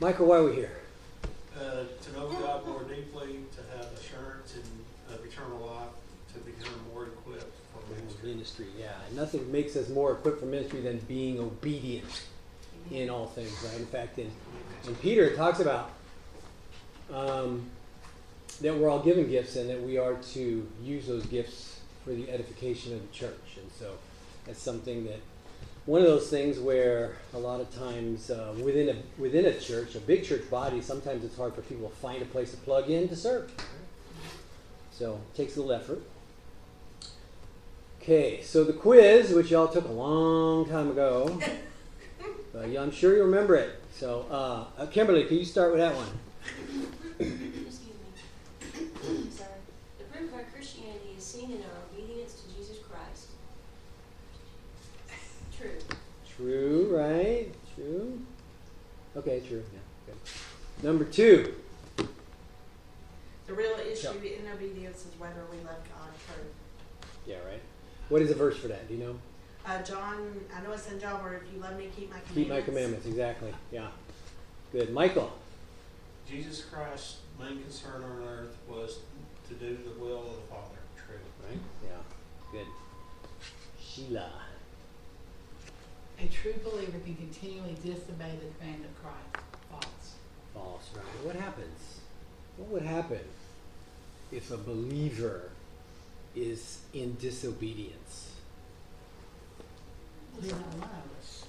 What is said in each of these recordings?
Michael, why are we here? Uh, to know God more deeply, to have assurance in of eternal life, to become more equipped for ministry. Ministry, yeah. Nothing makes us more equipped for ministry than being obedient in all things, right? In fact, in, in Peter, it talks about um, that we're all given gifts and that we are to use those gifts for the edification of the church. And so that's something that one of those things where a lot of times uh, within a within a church, a big church body, sometimes it's hard for people to find a place to plug in to serve. So it takes a little effort. Okay, so the quiz, which y'all took a long time ago, yeah, I'm sure you remember it. So, uh, uh, Kimberly, can you start with that one? Excuse me. Sorry. The proof of our Christianity is seen in our obedience to Jesus Christ. True. True, right? True. Okay, true. Yeah. Good. Number two. The real issue Yeah. in obedience is whether we love God true. Yeah, right. What is the verse for that? Do you know? Uh, John, I know it's in John where if you love me, keep my commandments. Keep my commandments. Exactly. Yeah. Good. Michael. Jesus Christ's main concern on earth was to do the will of the Father. True. Right? Yeah. Good. Sheila. A true believer can continually disobey the command of Christ. False. False. Right. What happens? What would happen if a believer is in disobedience? He's not one of us.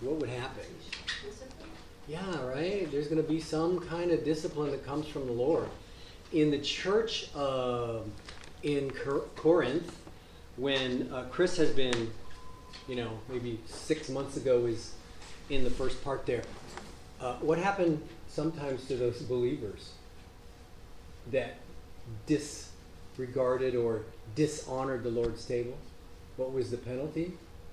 What would happen? Yeah, right. There's going to be some kind of discipline that comes from the Lord. In the church um in Cor- Corinth, when uh, Chris has been, you know, maybe six months ago is in the first part there. Uh, what happened sometimes to those believers that disregarded or dishonored the Lord's table? What was the penalty?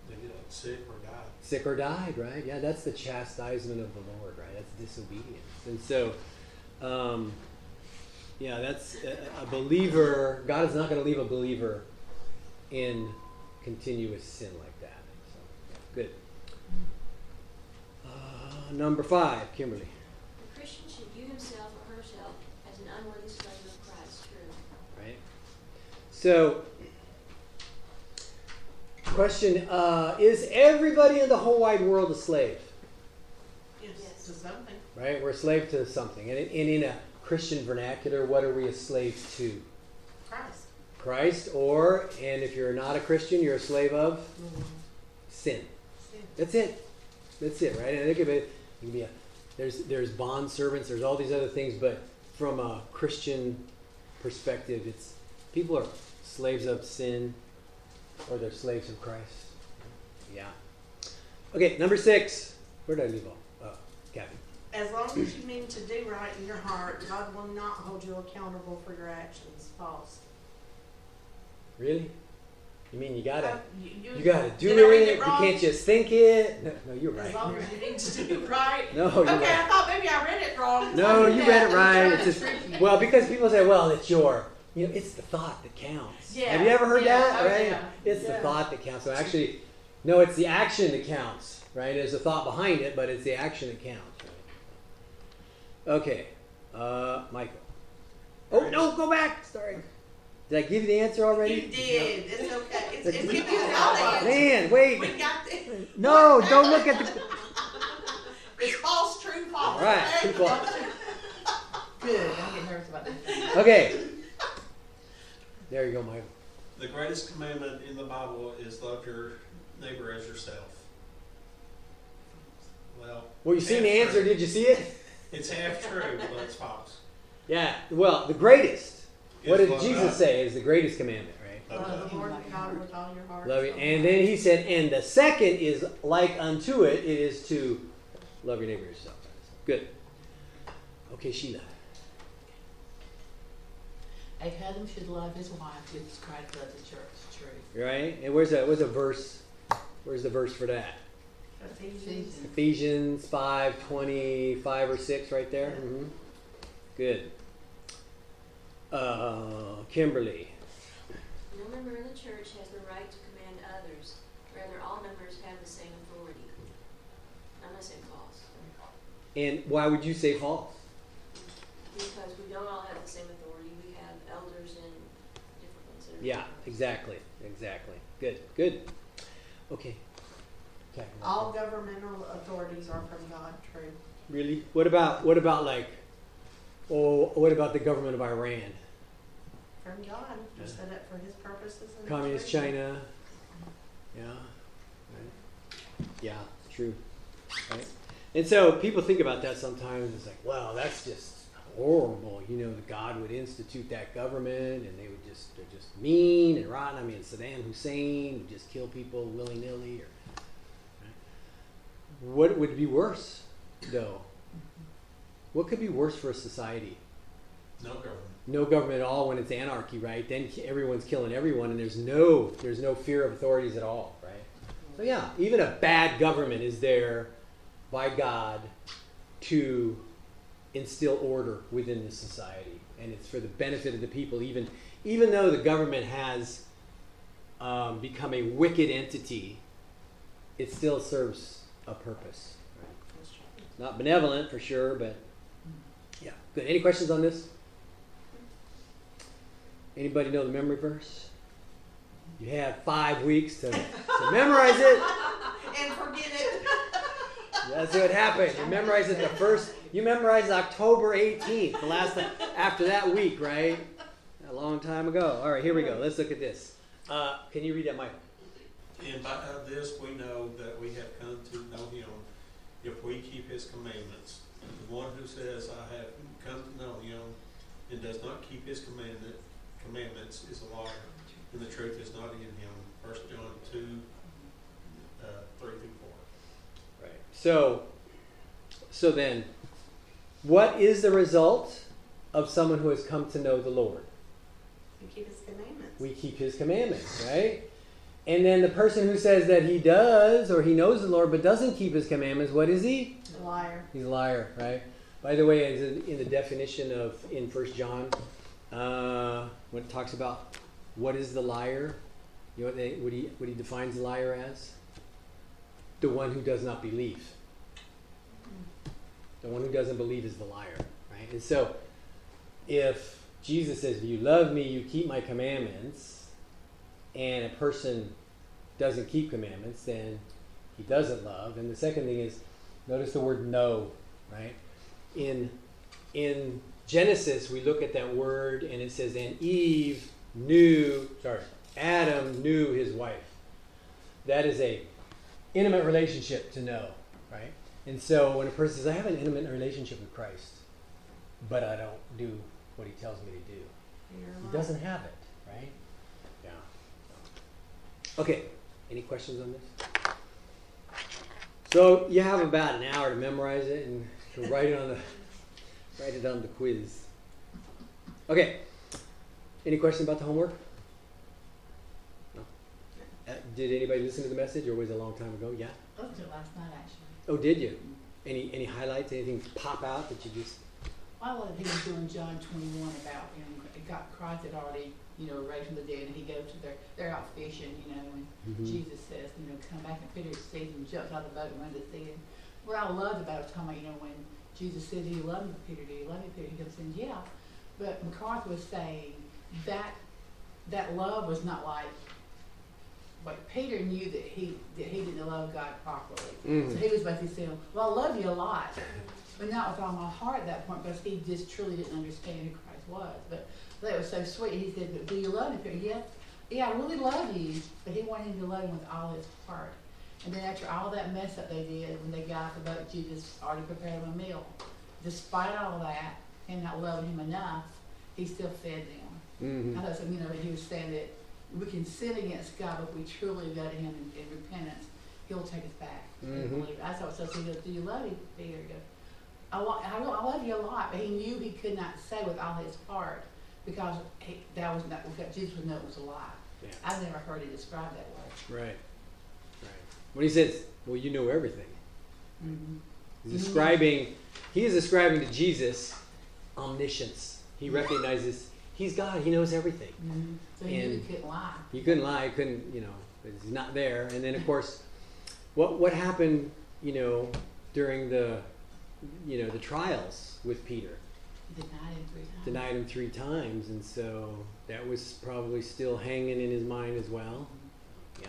They get sick or die. sick or died, right? Yeah, that's the chastisement of the Lord, right? That's disobedience. And so, um, yeah, that's a, a believer. God is not going to leave a believer in continuous sin like that. So, yeah, good. Uh, number five, Kimberly. The Christian should view himself or herself as an unworthy slave of Christ. True. right? So, question: uh, Is everybody in the whole wide world a slave? Yes, Yes. to something. Right? We're a slave to something, and in, in a Christian vernacular, what are we a slave to? Christ. Christ, or and if you're not a Christian, you're a slave of sin. Sin. That's it. That's it, right? And it could be, it can be a, there's there's bond servants, there's all these other things, but from a Christian perspective, it's people are slaves of sin, or they're slaves of Christ. Yeah. Okay, number six. Where did I leave off? Uh, Kathy. As long as you mean to do right in your heart, God will not hold you accountable for your actions. False. Really? You mean you gotta Uh, you, you gotta do did I read it? it You can't just think it. No, no you're As right. long as you need to do right. No, you're okay, right. I thought maybe I read it wrong. No, you read it right. It's It's just tricky. well because people say, well, it's your, you know, it's the thought that counts. Yeah, Have you ever heard yeah, that? oh, right? yeah, It's the thought that counts. So actually, no, it's the action that counts. Right? There's a thought behind it, but it's the action that counts. Right? Okay, uh, Michael. Oh no, go back. Sorry. Did I give you the answer already? You did. It's okay. It's, it's We giving you all the answers. Man, wait. We got this. No, don't look at the. It's false, true, false. All right, true, false. Good. I'm getting nervous about this. Okay. There you go, Michael. The greatest commandment in the Bible is love your neighbor as yourself. Well, Well, you seen the answer? true. Did you see it? It's half true, but it's false. Yeah. Well, the greatest. What Is did love Jesus God. say is the greatest commandment, right? Okay. Love the Lord your God with all your heart. Love it. And then he said, and the second is like unto it, it is to love your neighbor yourself. Good. Okay, Sheila. A husband should love his wife just as Christ loves the church. True. Right? And where's that? Where's the verse? Where's the verse for that? Ephesians. Ephesians 5, 25 or 6 right there? Mm-hmm. Good. Uh, Kimberly. No member in the church has the right to command others. Rather, all members have the same authority. I'm not saying false. And why would you say false? Because we don't all have the same authority. We have elders and different ones that are. Yeah, exactly, exactly. Good, good. Okay. Okay. All governmental authorities are from God, true. Really? What about what about like? Oh, what about the government of Iran? From God, He set up for His purposes and Communist. China. Yeah. Right. Yeah, true. Right. And so people think about that sometimes. It's like, well, that's just horrible. You know, God would institute that government, and they would just they're just mean and rotten. I mean, Saddam Hussein would just kill people willy nilly. Or right? what would be worse, though? What could be worse for a society? No government. no government at all when it's anarchy, right? Then everyone's killing everyone, and there's no there's no fear of authorities at all, right? So yeah, even a bad government is there by God to instill order within the society, and it's for the benefit of the people. Even even though the government has um, become a wicked entity, it still serves a purpose. Right? Not benevolent for sure, but yeah. Good. Any questions on this? Anybody know the memory verse? You have five weeks to, to memorize it. And forget it. That's what happened. You memorize it the first. You memorized October 18th, the last time, after that week, right? A long time ago. All right, here we go. Let's look at this. Uh, can you read that, Michael? And by this, we know that we have come to know him if we keep his commandments. The one who says, I have come to know him and does not keep his commandment, commandments is a liar, and the truth is not in him. First John two, uh, three through four. Right. So, so then, what is the result of someone who has come to know the Lord? We keep His commandments. we keep his commandments, right? And then the person who says that he does or he knows the Lord but doesn't keep his commandments, what is he? A liar. He's a liar, right? By the way, in the- definition of in First John, uh, when it talks about what is the liar, you know what, they, what he what he defines the liar as? The one who does not believe. The one who doesn't believe is the liar, right? And so, if Jesus says, "If you love me, you keep my commandments," and a person doesn't keep commandments, then he doesn't love. And the second thing is, notice the word "know," right? In in Genesis, we look at that word and it says, "And Eve knew." Sorry, Adam knew his wife. That is a intimate relationship to know, right? And so when a person says, "I have an intimate relationship with Christ," but I don't do what He tells me to do, he doesn't have it, right? Yeah. Okay. Any questions on this? So you have about an hour to memorize it and to write it on the write it on the quiz. Okay. Any questions about the homework? No. Uh, did anybody listen to the message, or was it a long time ago? Yeah. I looked at last night, actually. Oh, did you? Any any highlights? Anything pop out that you just? I love he was doing John twenty-one about, you know, got Christ had already, you know, raised from the dead, and he goes to their, they're out fishing, you know, and Mhm. Jesus says, you know, come back and Peter sees him, jumps out of the boat and runs to see him. What I loved about it, talking about, you know, when Jesus said, do you love me, Peter, do you love me, Peter? He goes, saying, yeah. But MacArthur was saying that, that love was not like, like Peter knew that he, that he didn't love God properly. So Mhm. he was basically saying, well, I love you a lot, but not with all my heart at that point because he just truly didn't understand who Christ was. But that was so sweet. He said, but do you love me? Peter? Yeah, yeah, I really love you. But he wanted him to love him with all his heart. And then after all that mess up they did, when they got off the boat, Jesus already prepared them a meal. Despite all that, him not loving him enough, he still fed them. Mhm. I thought, so, you know, he was saying that we can sin against God, but if we truly go to Him in, in repentance, He'll take us back. and Mhm. believe. I thought so. So he goes, "Do you love me, Peter?" He goes, "I, lo- I, lo- I love you a lot," but he knew he could not say with all his heart because he, that was not because Jesus would know it was a lie. Yeah. I've never heard it described that way. Right. When he says, "Well, you know everything," Mm-hmm. he's describing. He is ascribing to Jesus omniscience. He recognizes he's God. He knows everything. Mm-hmm. So he And- he couldn't lie. He couldn't lie. He couldn't, you know, he's not there. And then, of course, what what happened, you know, during the you know, the trials with Peter. He denied him three times. Denied him three times, and so that was probably still hanging in his mind as well. Yeah,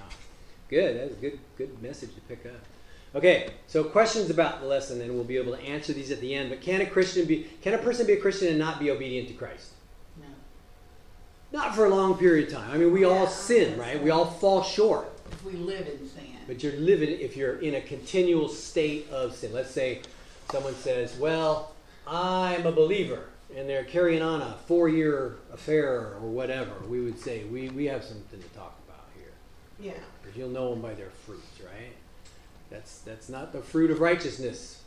good. That's a good, good message to pick up. Okay, so questions about the lesson, and we'll be able to answer these at the end. But can a Christian be? Can a person be a Christian and not be obedient to Christ? No. Not for a long period of time. I mean, we all sin, that's right? We all fall short. If we live in sin. But you're living if you're in a continual state of sin. Let's say someone says, "Well, I'm a believer," and they're carrying on a four-year affair or whatever. We would say, "We we have something to talk about Yeah. because you'll know them by their fruits, right? That's that's not the fruit of righteousness.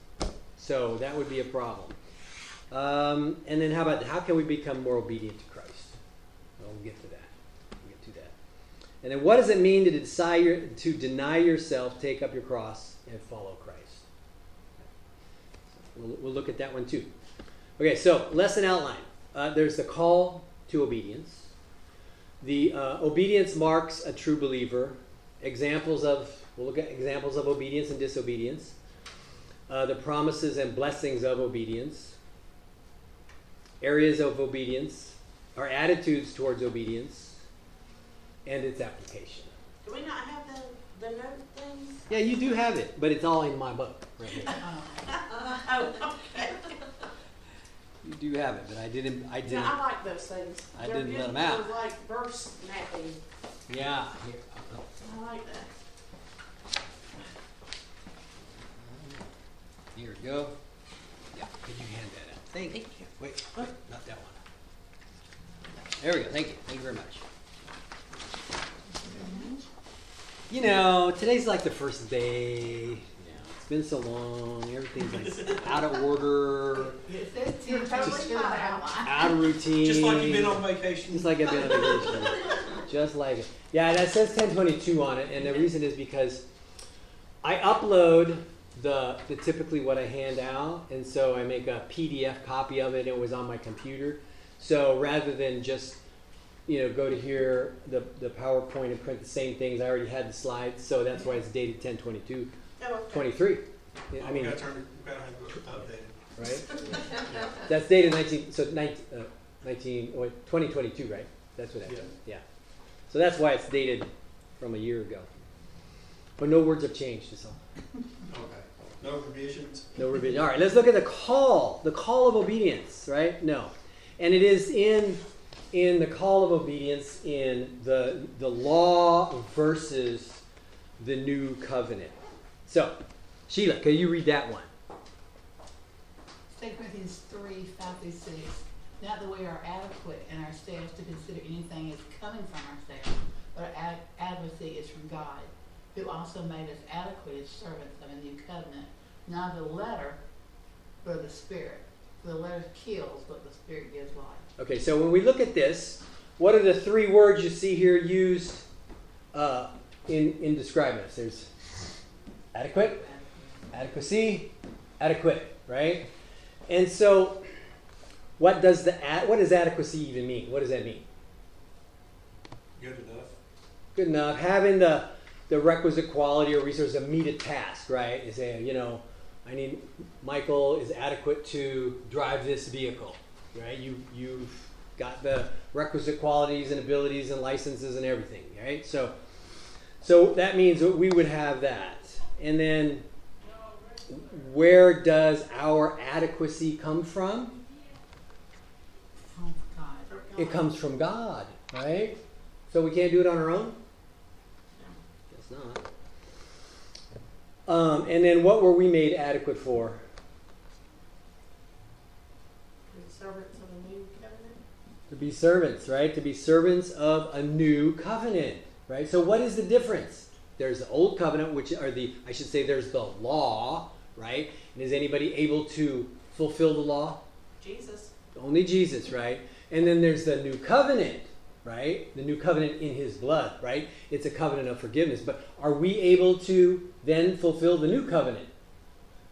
So that would be a problem. Um, and then how about how can we become more obedient to Christ? Well, we'll get to that. We'll get to that. And then what does it mean to desire to deny yourself, take up your cross, and follow Christ? We'll, we'll look at that one too. Okay, so lesson outline. Uh, there's the call to obedience. The uh, obedience marks a true believer. Examples of we'll look at examples of obedience and disobedience. Uh, the promises and blessings of obedience. Areas of obedience. Our attitudes towards obedience and its application. Do we not have the, the note things? Yeah, you do have it, but it's all in my book right here. Oh. Oh, okay. You do have it, but I didn't. I didn't. I like those things. I They're didn't let let 'em out. for, like verse mapping. Yeah. Here. I like that. Here we go. Yeah. Could you hand that out? Thank, you. Wait, wait, oh. not that one. There we go. Thank you. Thank you very much. You know, today's like the first day. You know, it's been so long. Everything's like out of order, It says You're totally pages in outline. out of routine. Just like you've been on vacation. Just like I've been on vacation. Just like it. Yeah, that says 1022 on it, and the reason is because I upload the, the typically what I hand out, and so I make a PDF copy of it. And it was on my computer, so rather than just you know go to here the the PowerPoint and print the same things, I already had the slides, so that's why it's dated 1022 Oh, okay. 23. Yeah, I mean, We gotta turn, we gotta have right? That's dated 19, so 19, uh, 19, wait, 2022, right? That's what that Yeah. is. Yeah. So that's why it's dated from a year ago. But no words have changed, is all. Okay. No revisions? No revision. All right, let's look at the call, the call of obedience, right? No. And it is in in the call of obedience in the the law versus the new covenant. So, Sheila, can you read that one? Second Corinthians three, five through six. Not that we are adequate in ourselves to consider anything as coming from ourselves, but our ad- adequacy is from God, who also made us adequate as servants of a new covenant, not the letter, but the spirit. For the letter kills, but the spirit gives life. Okay, so when we look at this, what are the three words you see here used uh, in, in describing us? There's adequate, adequacy, adequate, right? And so, what does the ad, what does adequacy even mean? What does that mean? Good enough? Good enough. Having the the requisite quality or resource to meet a task, right? Is saying, you know, I need Michael is adequate to drive this vehicle, right? You you've got the requisite qualities and abilities and licenses and everything, right? So so that means that we would have that. And then where does our adequacy come from? From It comes from God, right? So we can't do it on our own? Guess not. Um, and then what were we made adequate for? The servants of a new covenant. To be servants, right? To be servants of a new covenant, right? So what is the difference? There's the old covenant, which are the, I should say, there's the law, right? And is anybody able to fulfill the law? Jesus. Only Jesus, right? And then there's the new covenant, right? The new covenant in his blood, right? It's a covenant of forgiveness. But are we able to then fulfill the new covenant?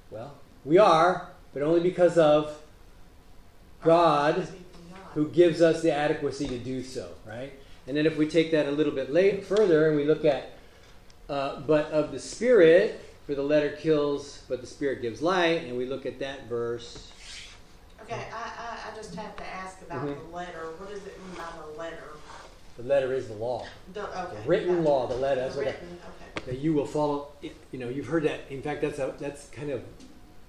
Well, we are, but only because of God who gives us the adequacy to do so, right? And then if we take that a little bit late, further and we look at, uh, but of the Spirit, For the letter kills, but the spirit gives light. And we look at that verse. Okay, I, I, I just have to ask about Mhm. the letter. What does it mean by the letter? The letter is the law. The, okay. The written gotcha. law, the letter. The That's what I- written, okay. that you will follow. You know, you've heard that. In fact, that's a, that's kind of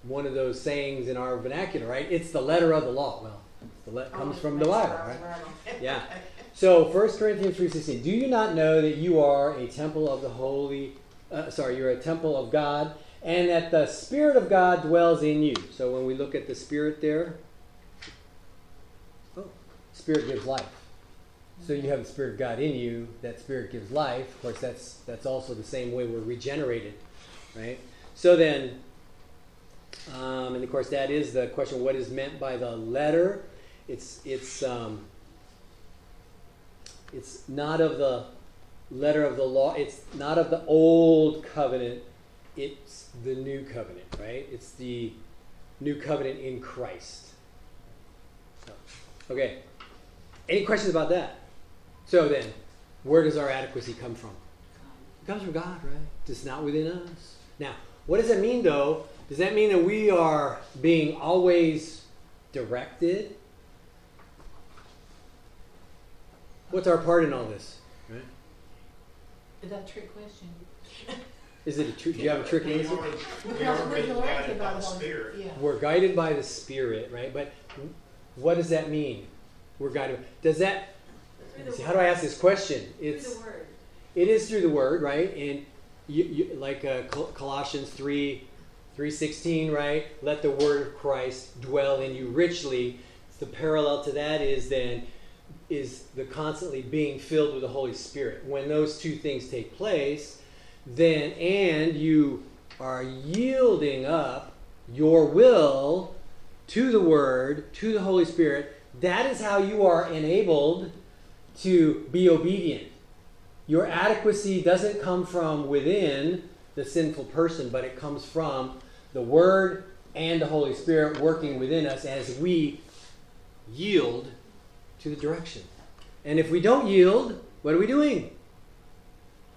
one of those sayings in our vernacular, right? It's the letter of the law. Well, the le- comes Oh, from the Bible, was right? Yeah. So, 1 Corinthians 3.16, Do you not know that you are a temple of the Holy, uh, sorry, you're a temple of God, and that the Spirit of God dwells in you? So when we look at the Spirit there, oh, Spirit gives life. So you have the Spirit of God in you, that Spirit gives life. Of course, that's, that's also the same way we're regenerated, right? So then, um, and of course that is the question, what is meant by the letter? It's, it's, um, it's not of the letter of the law. It's not of the old covenant. It's the new covenant, right? It's the new covenant in Christ. So, okay. Any questions about that? So then, where does our adequacy come from? It comes from God, right? It's not within us. Now, what does that mean, though? Does that mean that we are being always directed? What's our part in all this? Right? Is that a trick question? Is it a tr- do you have a trick answer? We are, we're guided by the Spirit. Yeah. We're guided by the Spirit, right? But what does that mean? We're guided. Does that? See, how do I ask this question? It's it is through the Word, right? And you, you like uh, Col- Colossians three, three sixteen, right? Let the Word of Christ dwell in you richly. The parallel to that is then is the constantly being filled with the Holy Spirit. When those two things take place, then and you are yielding up your will to the Word, to the Holy Spirit, that is how you are enabled to be obedient. Your adequacy doesn't come from within the sinful person, but it comes from the Word and the Holy Spirit working within us as we yield to the direction. And if we don't yield, what are we doing?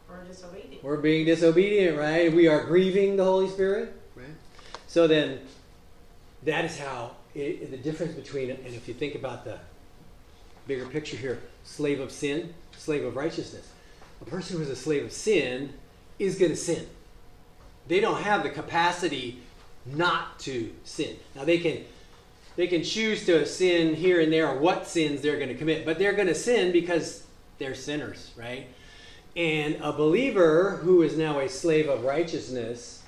Or disobedient. We're being disobedient, right? We are grieving the Holy Spirit, right? So then, that is how it, the difference between, and if you think about the bigger picture here, slave of sin, slave of righteousness. A person who is a slave of sin is going to sin. They don't have the capacity not to sin. Now they can they can choose to sin here and there or what sins they're going to commit, but they're going to sin because they're sinners, right? And a believer who is now a slave of righteousness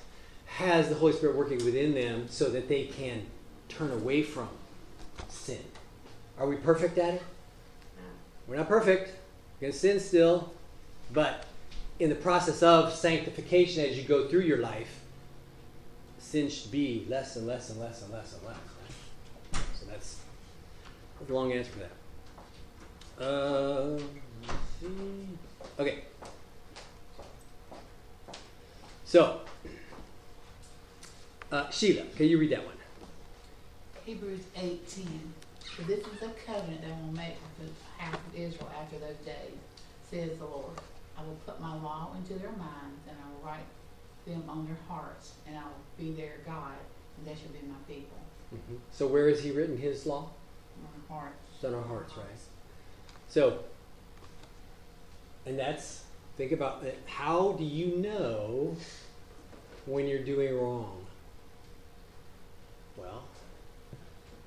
has the Holy Spirit working within them so that they can turn away from sin. Are we perfect at it? We're not perfect. We're going to sin still. But in the process of sanctification, as you go through your life, sin should be less and less and less and less and less. That's a long answer for that. Uh, let's see. Okay. So, uh, Sheila, can you read that one? Hebrews eighteen. For this is the covenant that I will make with the house of Israel after those days, says the Lord. I will put my law into their minds, and I will write them on their hearts, and I will be their God, and they shall be my people. So, where has he written his law? It's on our hearts, right? So, and that's, think about it. How do you know when you're doing wrong? Well,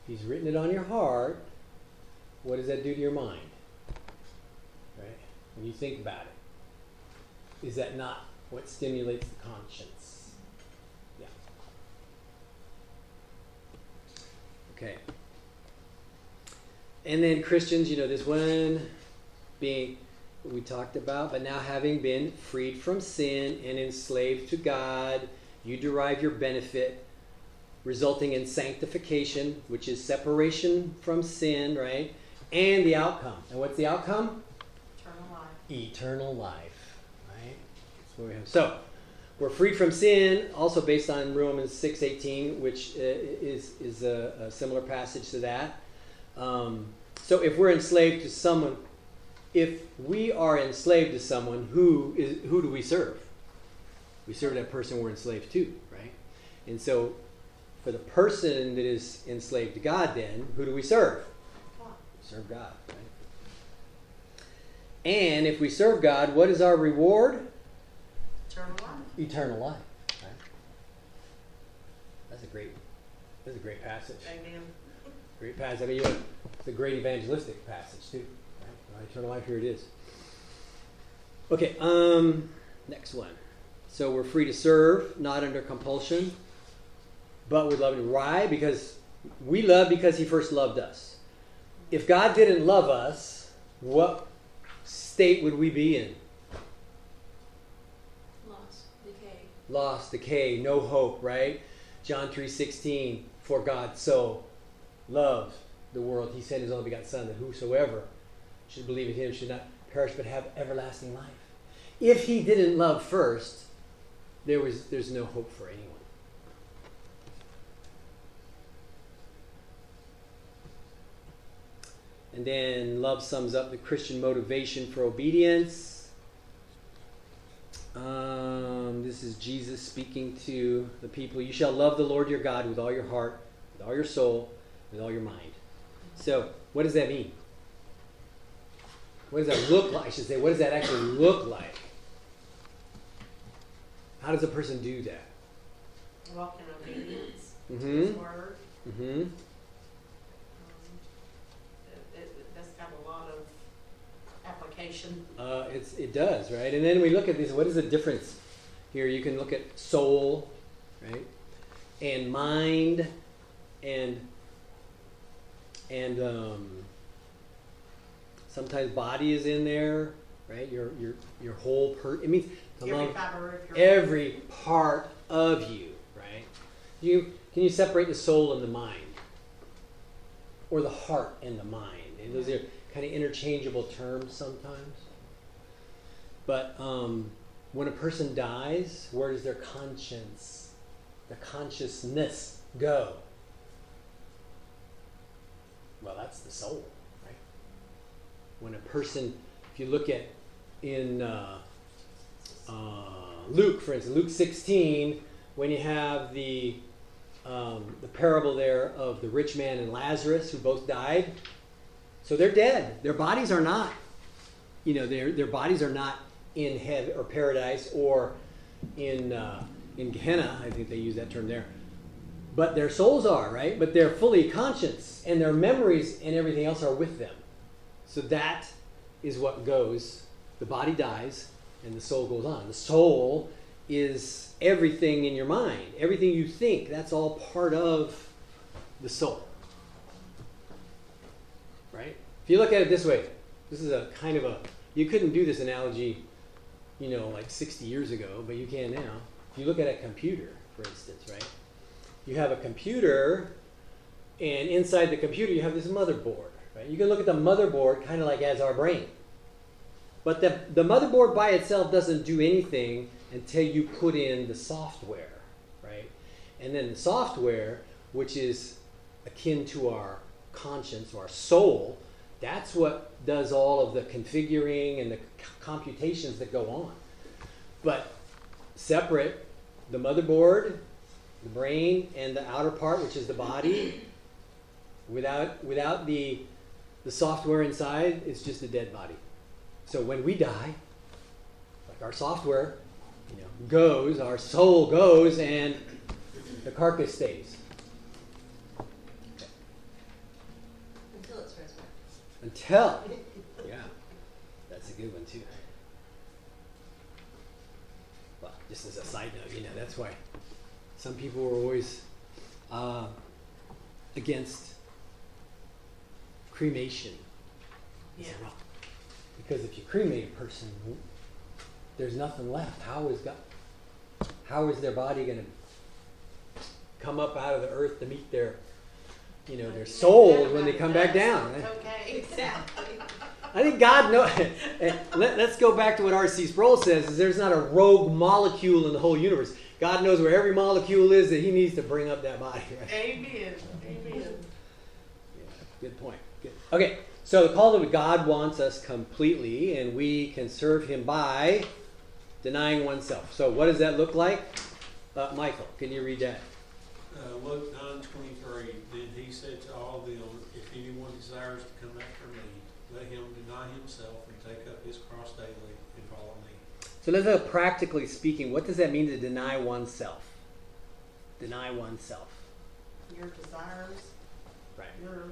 he's written it on your heart, what does that do to your mind? Right? When you think about it, is that not what stimulates the conscience? Yeah. Okay. And then Christians, you know, this one being we talked about, but now having been freed from sin and enslaved to God, you derive your benefit, resulting in sanctification, which is separation from sin, right? And the outcome. And what's the outcome? Eternal life. Eternal life, right? That's what we have. So, we're freed from sin, also based on Romans six eighteen, which uh, is is a, a similar passage to that. Um, so, if we're enslaved to someone, if we are enslaved to someone, who is who do we serve? We serve that person we're enslaved to, right? And so, for the person that is enslaved to God, then, who do we serve? Serve God, right? And if we serve God, what is our reward? Eternal life. Eternal life. Right? That's a great. That's a great passage. Amen. Great passage. I mean, you know, it's a great evangelistic passage too. Right? Eternal life. Here it is. Okay. Um. Next one. So we're free to serve, not under compulsion, but with love. Why? Because we love because He first loved us. If God didn't love us, what state would we be in? Loss, decay. lost, decay, no hope, right? John 3:16, for God so loved the world, he sent his only begotten son that whosoever should believe in him should not perish but have everlasting life. If he didn't love first, there was there's no hope for anyone. And then love sums up the Christian motivation for obedience. Um, this is Jesus speaking to the people. You shall love the Lord your God with all your heart, with all your soul, with all your mind. So, what does that mean? What does that look like? I should say, what does that actually look like? How does a person do that? Walk in obedience to Mm-hmm. His word. Mm-hmm. Um, it, it, that's got a lot of application. Uh, it's, it does, right? And then we look at this. What is the difference here? You can look at soul, right, and mind, and and um, sometimes body is in there, right? Your your your whole per. It means to Every love every part of you, right? You can you separate the soul and the mind, or the heart and the mind? And those are kind of interchangeable terms sometimes. But um, when a person dies, where does their conscience, their consciousness go? Well, that's the soul, right? When a person, if you look at in uh, uh, Luke, for instance, Luke 16, when you have the um, the parable there of the rich man and Lazarus who both died, so they're dead. Their bodies are not, you know, their their bodies are not in heaven or paradise or in uh, in Gehenna. I think they use that term there. But their souls are right. But they're fully conscious, and their memories and everything else are with them. So that is what goes. The body dies, and the soul goes on. The soul is everything in your mind, everything you think. That's all part of the soul. Right? If you look at it this way, this is a kind of a you couldn't do this analogy, you know, like 60 years ago, but you can now. If you look at a computer, for instance, right? You have a computer, and inside the computer you have this motherboard, right? You can look at the motherboard kind of like as our brain. But the, the motherboard by itself doesn't do anything until you put in the software, right? And then the software, which is akin to our conscience or our soul, that's what does all of the configuring and the computations that go on. But separate the motherboard, the brain, and the outer part, which is the body, without, without the, the software inside, it's just a dead body. So when we die, like our software, you know, goes, our soul goes, and the carcass stays Until it's resurrected. until. Yeah, that's a good one too. Well, just as a side note, you know, that's why some people were always uh, against cremation. They said, "Well, because if you cremate a person, there's nothing left. How is God? How is their body going to come up out of the earth to meet their, you know, their soul when they come back down? right? Okay, exactly. I think God knows. Let, us go back to what R.C. Sproul says: is there's not a rogue molecule in the whole universe. God knows where every molecule is that He needs to bring up that body. Right? Amen. Amen. Yeah, good point. Good. Okay, so the call that God wants us completely, and we can serve Him by denying oneself. So, what does that look like? Uh, Michael, can you read that? Uh, Luke nine twenty-three, then he said to all of them, if anyone desires to come after me, let him deny himself and take up his cross daily and follow me. So, let's look practically speaking. What does that mean to deny oneself? Deny oneself. Your desires, Right. your,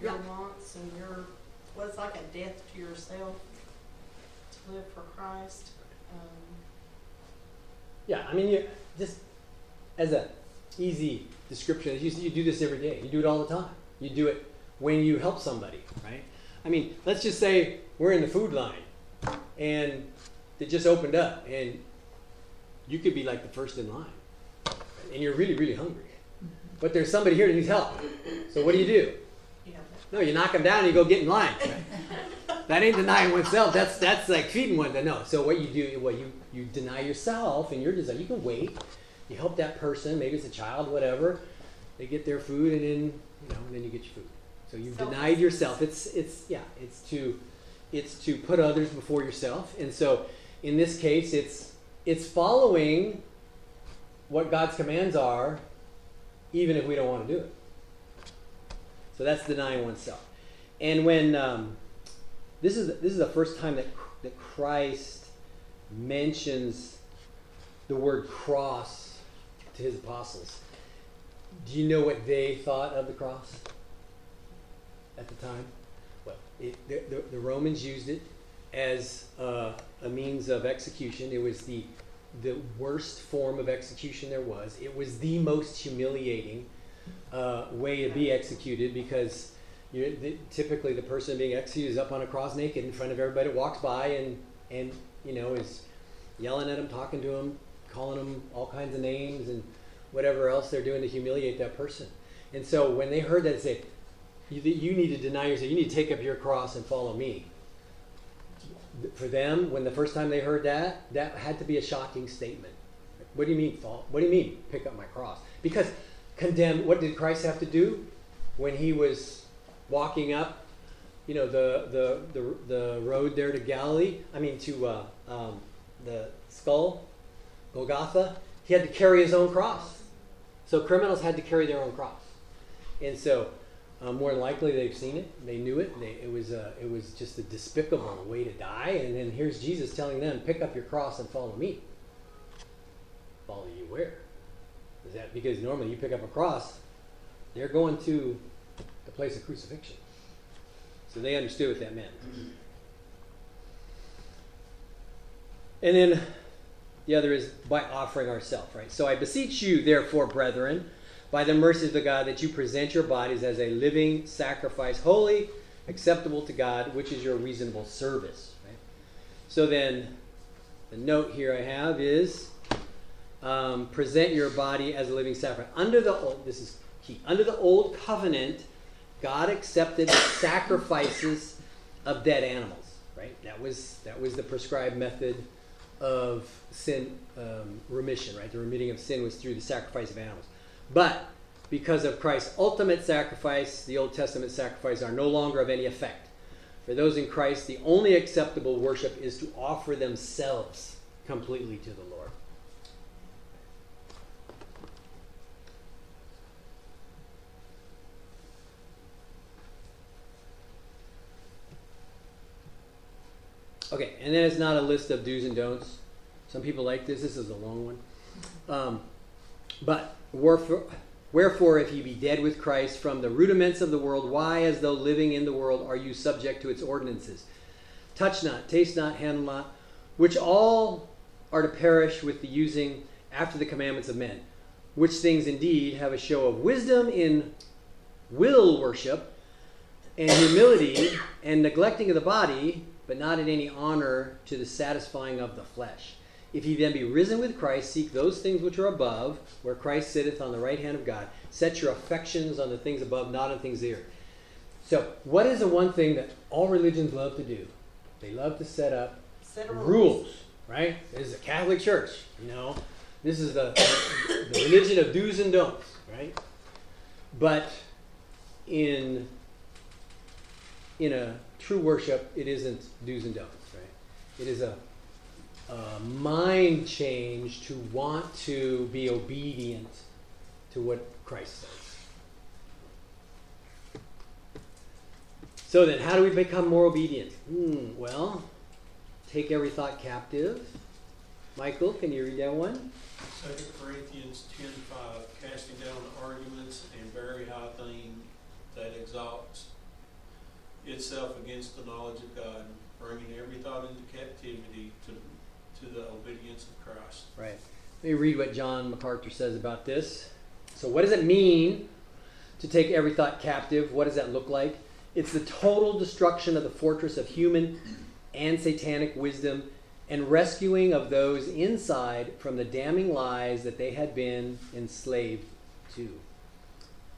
your Yeah. wants and your, well, it's like a death to yourself to live for Christ. Um, Yeah, I mean, you just as a easy description, you, you do this every day. You do it all the time. You do it when you help somebody, right? I mean, let's just say we're in the food line and it just opened up, and you could be like the first in line, and you're really, really hungry, but there's somebody here that needs help. So what do you do? No, you knock them down and you go get in line. Right? that ain't denying oneself. That's that's like feeding one. No. So what you do, well, you you deny yourself and your desire. You can wait. You help that person. Maybe it's a child, whatever. They get their food and then you know and then you get your food. So you've denied yourself. It's it's yeah. It's to it's to put others before yourself. And so in this case, it's it's following what God's commands are, even if we don't want to do it. So that's denying oneself. And when um, this is this is the first time that that Christ mentions the word cross to his apostles. Do you know what they thought of the cross at the time? It, the, the, the Romans used it as uh, a means of execution. It was the the worst form of execution there was. It was the most humiliating uh, way to be executed because the, typically the person being executed is up on a cross naked in front of everybody that walks by and and you know is yelling at them, talking to them, calling them all kinds of names and whatever else they're doing to humiliate that person. And so when they heard that, they say, you, you need to deny yourself. You need to take up your cross and follow me. For them, when the first time they heard that, that had to be a shocking statement. What do you mean, fall? What do you mean, pick up my cross? Because condemned, what did Christ have to do when he was walking up, you know, the the the, the road there to Galilee? I mean, to uh, um, the skull, Golgotha. He had to carry his own cross. So criminals had to carry their own cross, and so uh, more likely they've seen it, they knew it. They, it was uh, it was just a despicable way to die. And then here's Jesus telling them, "Pick up your cross and follow me." Follow you where? Is that because normally you pick up a cross, they're going to the place of crucifixion. So they understood what that meant. And then the other is by offering ourselves, right? So I beseech you, therefore, brethren, by the mercies of God, that you present your bodies as a living sacrifice, holy, acceptable to God, which is your reasonable service. So then, the note here I have is um, present your body as a living sacrifice. Under the old, this is key. Under the old covenant, God accepted sacrifices of dead animals. Right? That was that was the prescribed method of sin um, remission. Right? The remitting of sin was through the sacrifice of animals. But because of Christ's ultimate sacrifice, the Old Testament sacrifices are no longer of any effect. For those in Christ, the only acceptable worship is to offer themselves completely to the Lord. Okay, and then it's not a list of do's and don'ts. Some people like this. This is a long one. Um, but wherefore, wherefore, if ye be dead with Christ from the rudiments of the world, why, as though living in the world, are you subject to its ordinances? Touch not, taste not, handle not, which all are to perish with the using after the commandments of men, which things indeed have a show of wisdom in will worship and humility and neglecting of the body, but not in any honor to the satisfying of the flesh. If ye then be risen with Christ, seek those things which are above, where Christ sitteth on the right hand of God. Set your affections on the things above, not on things here. So, what is the one thing that all religions love to do? They love to set up set rules. rules, right? This is a Catholic Church, you know. This is the, the religion of do's and don'ts, right? But in in a true worship, it isn't do's and don'ts, right? It is a uh, mind change to want to be obedient to what Christ says. So then, how do we become more obedient? Hmm, well, take every thought captive. Michael, can you read that one? Second Corinthians ten five, casting down arguments and very high thing that exalts itself against the knowledge of God, bringing every thought into captivity to, to the obedience of Christ. Right. Let me read what John MacArthur says about this. So, what does it mean to take every thought captive? What does that look like? It's the total destruction of the fortress of human and satanic wisdom and rescuing of those inside from the damning lies that they had been enslaved to.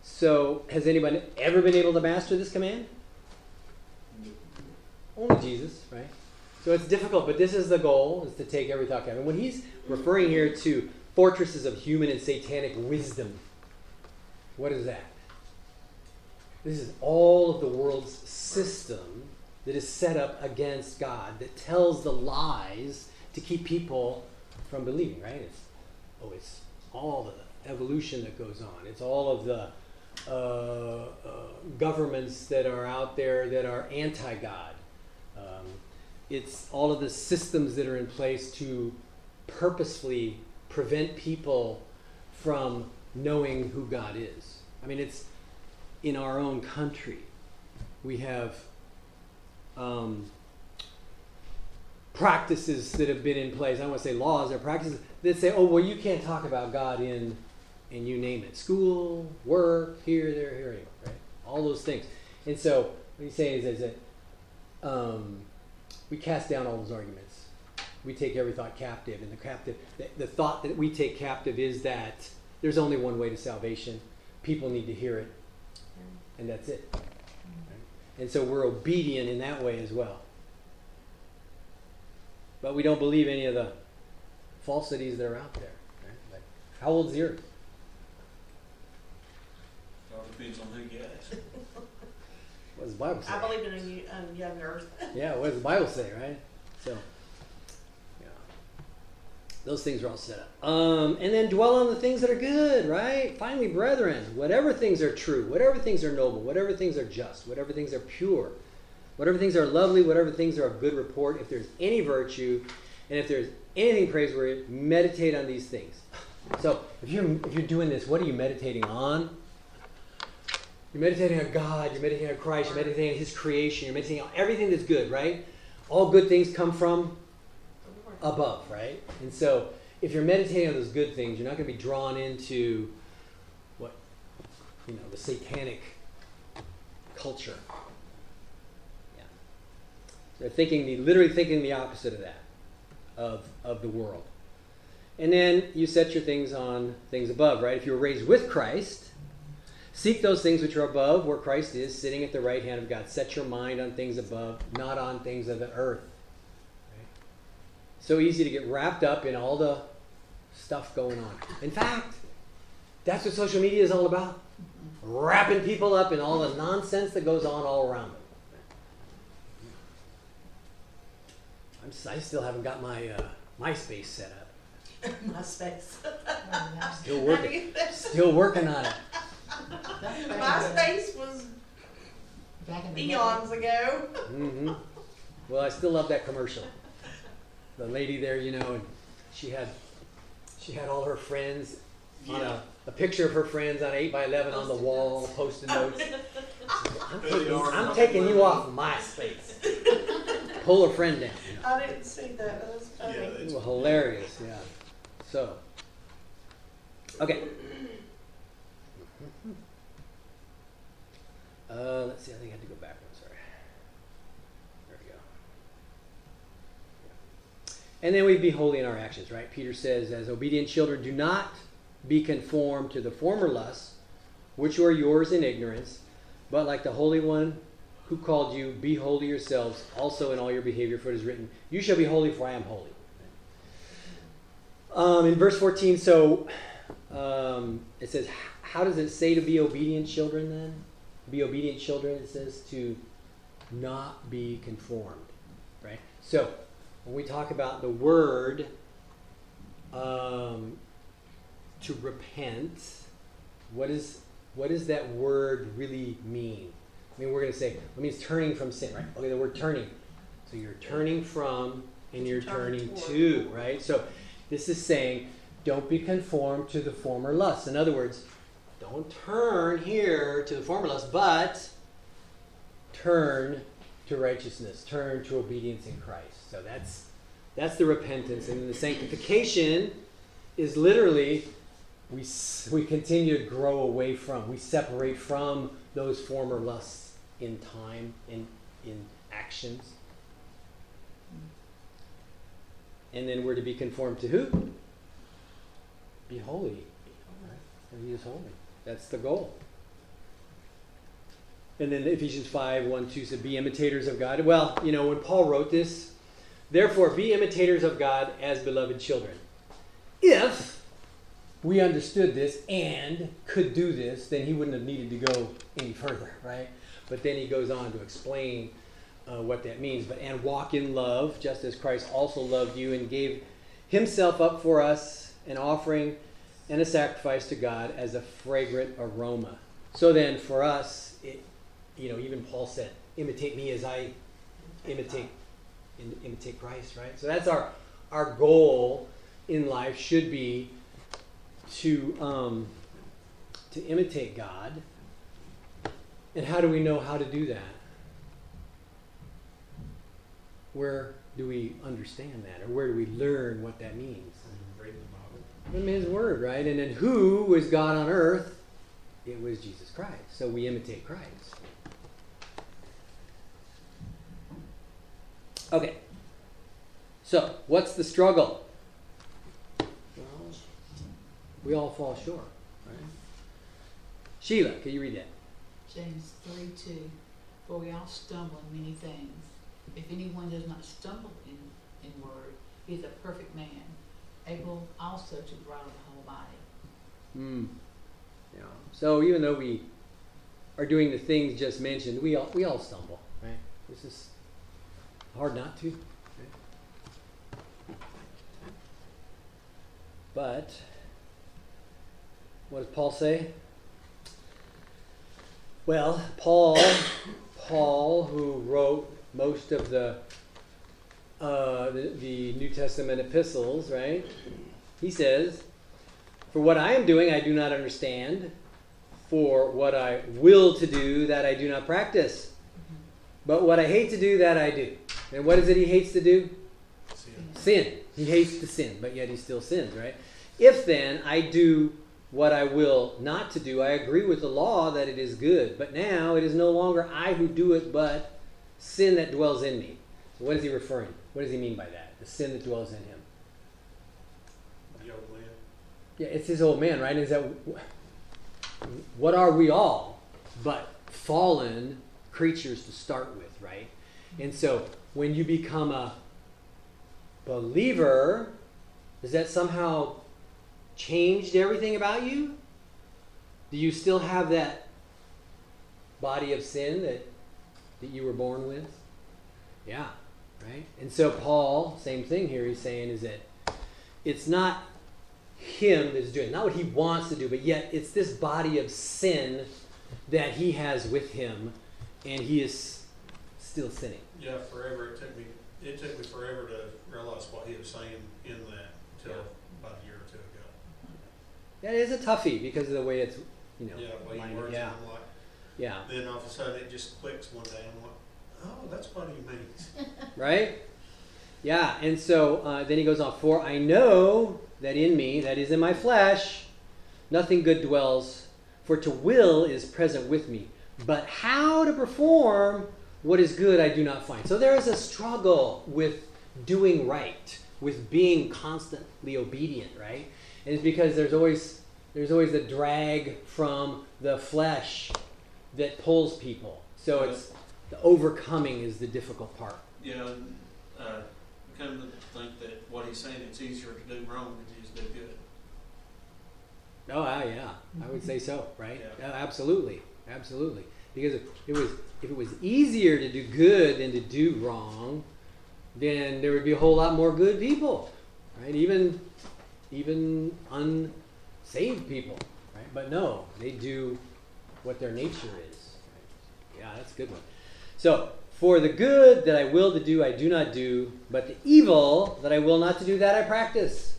So, has anyone ever been able to master this command? Only Jesus, right? So it's difficult, but this is the goal: is to take every thought captive. And when he's referring here to fortresses of human and satanic wisdom, what is that? This is all of the world's system that is set up against God, that tells the lies to keep people from believing, right? It's, oh, it's all the evolution that goes on. It's all of the uh, uh, governments that are out there that are anti God. Um, it's all of the systems that are in place to purposefully prevent people from knowing who God is. I mean, it's in our own country. We have um, practices that have been in place. I don't want to say laws, they're practices that say, oh, well, you can't talk about God in, and you name it, school, work, here, there, here, here, right? All those things. And so what he's saying is, is that um, we cast down all those arguments. We take every thought captive, and the captive, the, the thought that we take captive is that there's only one way to salvation. People need to hear it, and that's it. Right? And so we're obedient in that way as well. But we don't believe any of the falsities that are out there. Right? Like, how old's the earth? All depends on who you ask. What does the Bible say? I believe in a new, um, young earth. Yeah, what does the Bible say, right? So, yeah. Those things are all set up. Um, and then dwell on the things that are good, right? Finally, brethren, whatever things are true, whatever things are noble, whatever things are just, whatever things are pure, whatever things are lovely, whatever things are of good report, if there's any virtue, and if there's anything praiseworthy, meditate on these things. So, if you're if you're doing this, what are you meditating on? You're meditating on God, you're meditating on Christ, you're meditating on His creation, you're meditating on everything that's good, right? All good things come from above, right? And so, if you're meditating on those good things, you're not going to be drawn into what, you know, the satanic culture. Yeah. They're thinking, the, literally thinking the opposite of that, of, of the world. And then you set your things on things above, right? If you were raised with Christ, Seek those things which are above, where Christ is, sitting at the right hand of God. Set your mind on things above, not on things of the earth. Right? So easy to get wrapped up in all the stuff going on. In fact, that's what social media is all about wrapping people up in all the nonsense that goes on all around them. I'm, I still haven't got my uh, MySpace set up. My space. Still working. Still working on it. My space was Back in the day. eons ago. hmm Well, I still love that commercial. The lady there, you know, and she had she had all her friends on a, a picture of her friends on eight by eleven on the Post-it wall, notes. post-it notes. I'm There they taking, are. I'm taking you off MySpace. Pull a friend down. You know. I didn't see that. That was funny. Yeah, it's- Well, hilarious, yeah. So, okay. Uh, let's see. I think I had to go back one. Sorry. There we go. And then we be holy in our actions, right? Peter says, as obedient children, do not be conformed to the former lusts, which were yours in ignorance, but like the Holy One who called you, be holy yourselves also in all your behavior, for it is written, You shall be holy, for I am holy. Um, in verse 14, so um, it says, How does it say to be obedient children then? Be obedient children, it says to not be conformed, right? So when we talk about the word um, to repent, what is what does that word really mean? I mean, we're going to say it means turning from sin, right? Okay, the word turning. So you're turning from and you're turning to, right? So this is saying don't be conformed to the former lusts. In other words, don't turn here to the former lust, but turn to righteousness, turn to obedience in Christ. So that's that's the repentance, and the sanctification is literally we we continue to grow away from, we separate from those former lusts in time, in in actions, and then we're to be conformed to who? Be holy. He is holy. That's the goal. And then Ephesians 5 1 2 said, Be imitators of God. Well, you know, when Paul wrote this, therefore be imitators of God as beloved children. If we understood this and could do this, then he wouldn't have needed to go any further, right? But then he goes on to explain uh, what that means. But and walk in love, just as Christ also loved you and gave himself up for us, an offering and a sacrifice to God as a fragrant aroma. So then, for us, it, you know, even Paul said, "Imitate me as I imitate in, imitate Christ." Right. So that's our our goal in life should be to um, to imitate God. And how do we know how to do that? Where do we understand that, or where do we learn what that means? From His Word, right? And then who was God on earth? It was Jesus Christ. So we imitate Christ. Okay. So, what's the struggle? Well, we all fall short, right? Sheila, can you read that? James three two, for we all stumble in many things. If anyone does not stumble in, in word, he is a perfect man, able also to bridle the whole body. Hmm. Yeah. So even though we are doing the things just mentioned, we all we all stumble, right? This is hard not to. Right? But what does Paul say? Well, Paul, Paul, who wrote most of the uh, the, the New Testament epistles, right? He says, "For what I am doing, I do not understand. For what I will to do, that I do not practice. But what I hate to do, that I do." And what is it he hates to do? Sin. Sin. He hates to sin, but yet he still sins, right? If then I do what I will not to do, I agree with the law that it is good. But now it is no longer I who do it, but sin that dwells in me. So what is he referring? What does he mean by that? The sin that dwells in him. The old man. Yeah, it's his old man, right? Is that what are we all but fallen creatures to start with, right? And so when you become a believer, does that somehow changed everything about you? Do you still have that body of sin that that you were born with? Yeah, right? And so Paul, same thing here, he's saying is that it's not him that's doing, not what he wants to do, but yet it's this body of sin that he has with him, and he is still sinning. Yeah, forever. It took me. It took me forever to realize what he was saying in that until Yeah. about a year or two ago. That is a toughie because of the way it's, you know, Yeah, the way he words yeah, like, yeah, then all of a sudden it just clicks one day. I'm like, oh, that's what he means. right? Yeah, and so uh, then he goes on, for I know that in me, that is in my flesh, nothing good dwells, for to will is present with me, but how to perform what is good I do not find. So there is a struggle with doing right, with being constantly obedient, right? And it's because there's always there's always the drag from the flesh that pulls people. So it's the overcoming is the difficult part. Yeah, uh, come to think that what he's saying, it's easier to do wrong than it is to do good. Oh, ah, yeah, I would say so, right? Yeah. Uh, absolutely, absolutely. Because if it was if it was easier to do good than to do wrong, then there would be a whole lot more good people, right? Even even unsaved people, right? But no, they do what their nature is. Right? Yeah, that's a good one. So, for the good that I will to do, I do not do, but the evil that I will not to do, that I practice.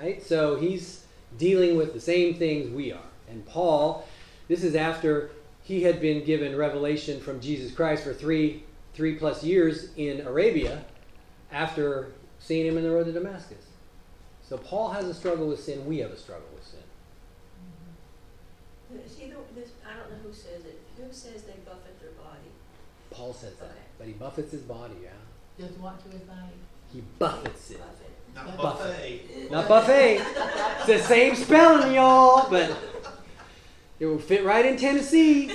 Right? So he's dealing with the same things we are. And Paul, this is after he had been given revelation from Jesus Christ for three three plus years in Arabia, after seeing him in the road to Damascus. So Paul has a struggle with sin. We have a struggle with sin. Mm-hmm. See, the- this, I don't know who says it. Who says they? Paul says that, Okay. but he buffets his body. Yeah, Does what to his body? he buffets it. Buffet. Not Buffet. buffet. Not buffet. it's the same spelling, y'all, but it will fit right in Tennessee.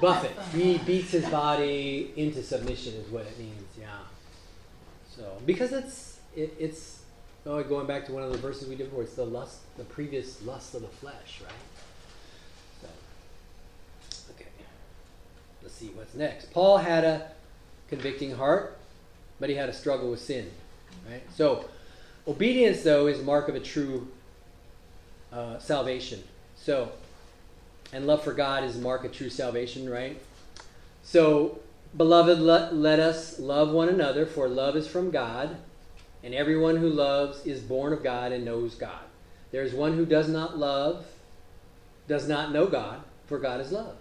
Buffet. He beats his body into submission, is what it means. Yeah. So because it's it, it's oh going back to one of the verses we did before. It's the lust, the previous lust of the flesh, right? So okay. See what's next. Paul had a convicting heart, but he had a struggle with sin. Right? So, obedience, though, is mark of a true uh, salvation. So, and love for God is mark of true salvation, right? So, beloved, let, let us love one another, for love is from God, and everyone who loves is born of God and knows God. There is one who does not love, does not know God, for God is love.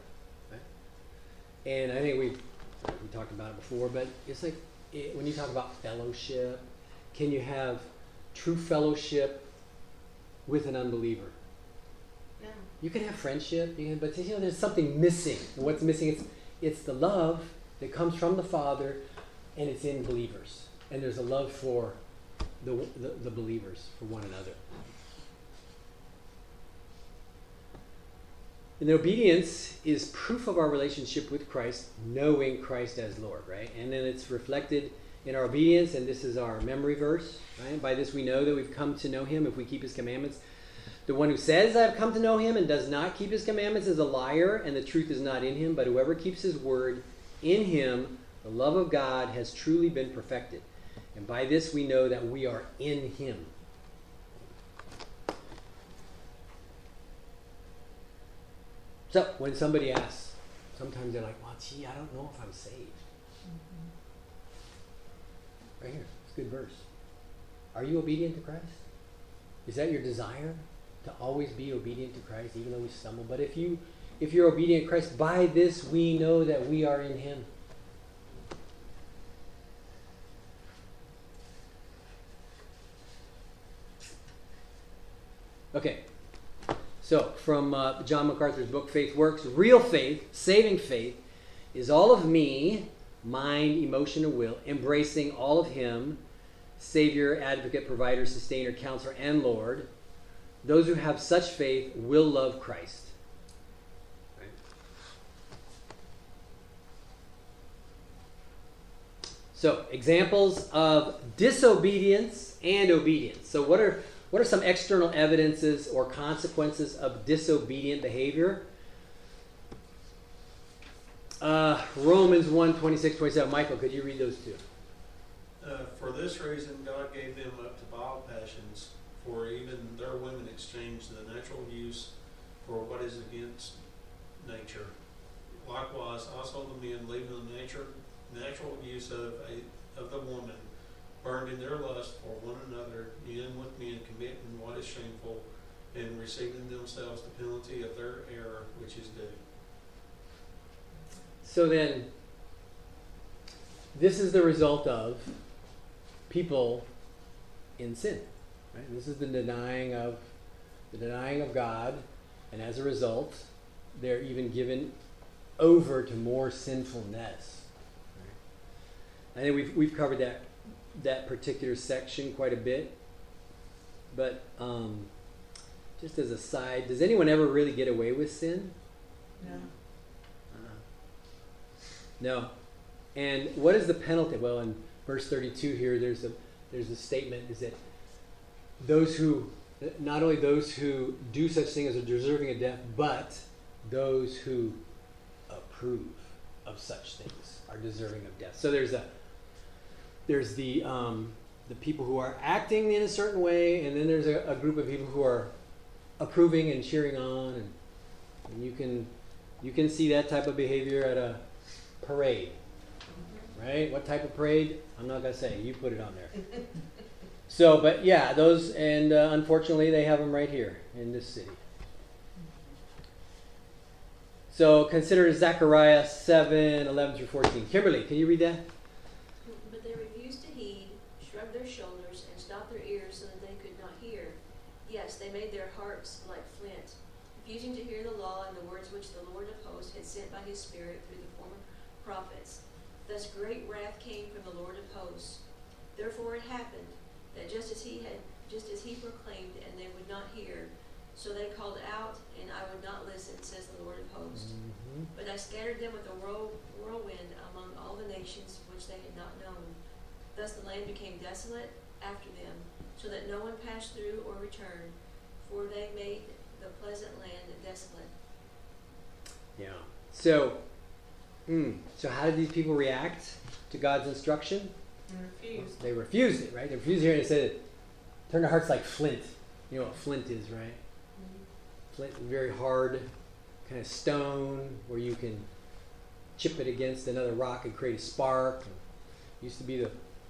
And I think we we talked about it before, but it's like it, when you talk about fellowship, can you have true fellowship with an unbeliever? No. You can have friendship, you can, but you know there's something missing. What's missing? It's it's the love that comes from the Father, and it's in believers. And there's a love for the the, the believers for one another. And obedience is proof of our relationship with Christ, knowing Christ as Lord, right? And then it's reflected in our obedience, and this is our memory verse, right? By this we know that we've come to know him if we keep his commandments. The one who says, I have come to know him and does not keep his commandments is a liar, and the truth is not in him. But whoever keeps his word, in him the love of God has truly been perfected. And by this we know that we are in him. So when somebody asks, sometimes they're like, well, gee, I don't know if I'm saved. Mm-hmm. Right here, it's a good verse. Are you obedient to Christ? Is that your desire to always be obedient to Christ, even though we stumble? But if you if you're obedient to Christ, by this we know that we are in Him. Okay, so from uh, John MacArthur's book, Faith Works, real faith, saving faith, is all of me, mind, emotion, and will, embracing all of Him, Savior, Advocate, Provider, Sustainer, Counselor, and Lord. Those who have such faith will love Christ. Right? So, examples of disobedience and obedience. So, what are what are some external evidences or consequences of disobedient behavior? Uh, Romans 1 26, 27. Michael, could you read those two? Uh, for this reason, God gave them up to vile passions, for even their women exchanged the natural use for what is against nature. Likewise, also the men, leaving the nature, natural use of a of the woman, burned in their lust for one another, men with men, committing what is shameful, and receiving themselves the penalty of their error, which is due. So then, this is the result of people in sin. Right? This is the denying of the denying of God, and as a result, they're even given over to more sinfulness. Right? I think we've we've covered that that particular section quite a bit, but um, just as a side, does anyone ever really get away with sin? No. Uh, no. And what is the penalty? Well, in verse 32 here, there's a there's a statement is that those who not only those who do such things are deserving of death, but those who approve of such things are deserving of death. So there's a there's the um, the people who are acting in a certain way, and then there's a, a group of people who are approving and cheering on, and, and you can you can see that type of behavior at a parade, right? What type of parade? I'm not gonna say. You put it on there. so, but yeah, those, and uh, unfortunately, they have them right here in this city. So consider Zechariah 7, 11 through 14. Kimberly, can you read that? But they refused to heed, shrugged their shoulders, and stopped their ears so that they could not hear. Yes, they made their hearts like flint, refusing to hear the law and the words which the Lord of hosts had sent by his Spirit through the former prophets. Thus great wrath came from the Lord of hosts. Therefore it happened that just as he had just as he proclaimed, and they would not hear, so they called out, and I would not listen, says the Lord of hosts. Mm-hmm. But I scattered them with a whirlwind among all the nations which they had not known. Thus the land became desolate after them, so that no one passed through or returned, for they made the pleasant land desolate. Yeah. So, mm, so how did these people react to God's instruction? They refused. They refused it, right? They refused to hear it and said, turn their hearts like flint. You know what flint is, right? Flint, very hard, kind of stone where you can chip it against another rock and create a spark. used to be the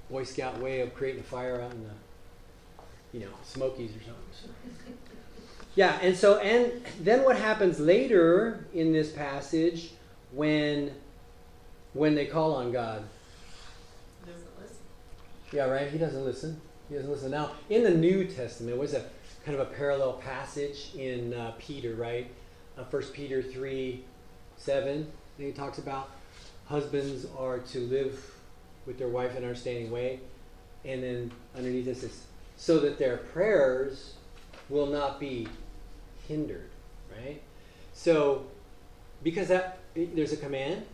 Boy Scout way of creating a fire out in the, you know, Smokies or something. yeah, and so, and then what happens later in this passage when, when they call on God? He Doesn't listen. Yeah, right. He doesn't listen. He doesn't listen. Now, in the New Testament, was a kind of a parallel passage in uh, Peter, right? Uh, First Peter three, seven. I think it talks about husbands are to live with their wife in an understanding way, and then underneath this is so that their prayers will not be hindered, right? So, because that there's a command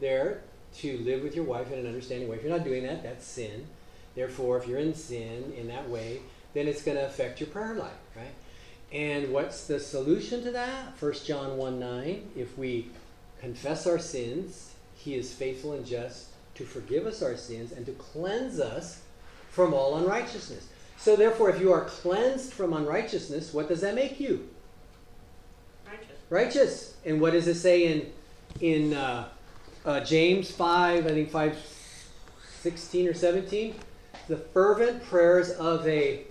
there to live with your wife in an understanding way. If you're not doing that, that's sin. Therefore, if you're in sin in that way, then it's going to affect your prayer life, right? And what's the solution to that? 1 John 1 9. If we confess our sins, he is faithful and just to forgive us our sins and to cleanse us from all unrighteousness. So, therefore, if you are cleansed from unrighteousness, what does that make you? Righteous. And what does it say in in uh, uh, James five? I think five sixteen or seventeen. The fervent prayers of a